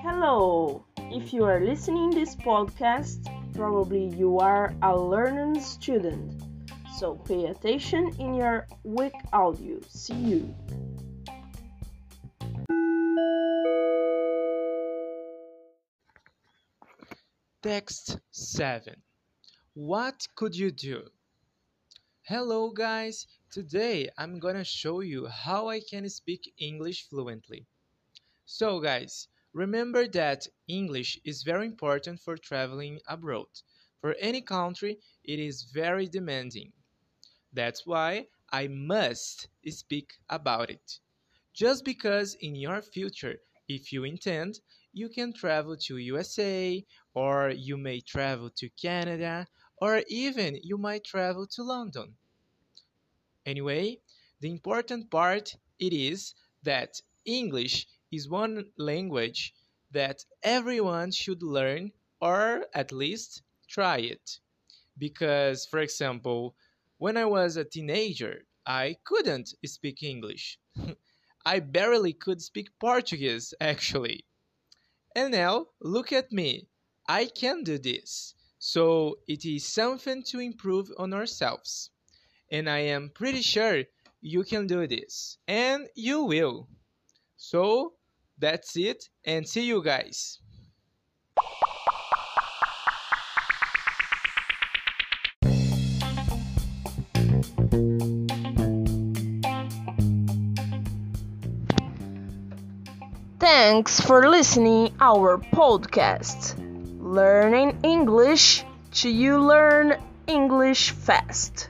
Hello! If you are listening this podcast, probably you are a learning student. So pay attention in your week audio. See you. Text 7. What could you do? Hello guys, today I'm gonna show you how I can speak English fluently. So guys, remember that English is very important for traveling abroad. For any country, it is very demanding. That's why I must speak about it. Just because in your future, if you intend, you can travel to USA or you may travel to Canada or even you might travel to London. Anyway, the important part it is that English is one language that everyone should learn or at least try it. Because for example, when I was a teenager, I couldn't speak English. I barely could speak Portuguese actually. And now, look at me. I can do this. So it is something to improve on ourselves. And I am pretty sure you can do this. And you will. So that's it and see you guys. Thanks for listening our podcast. Learning English to you learn English fast.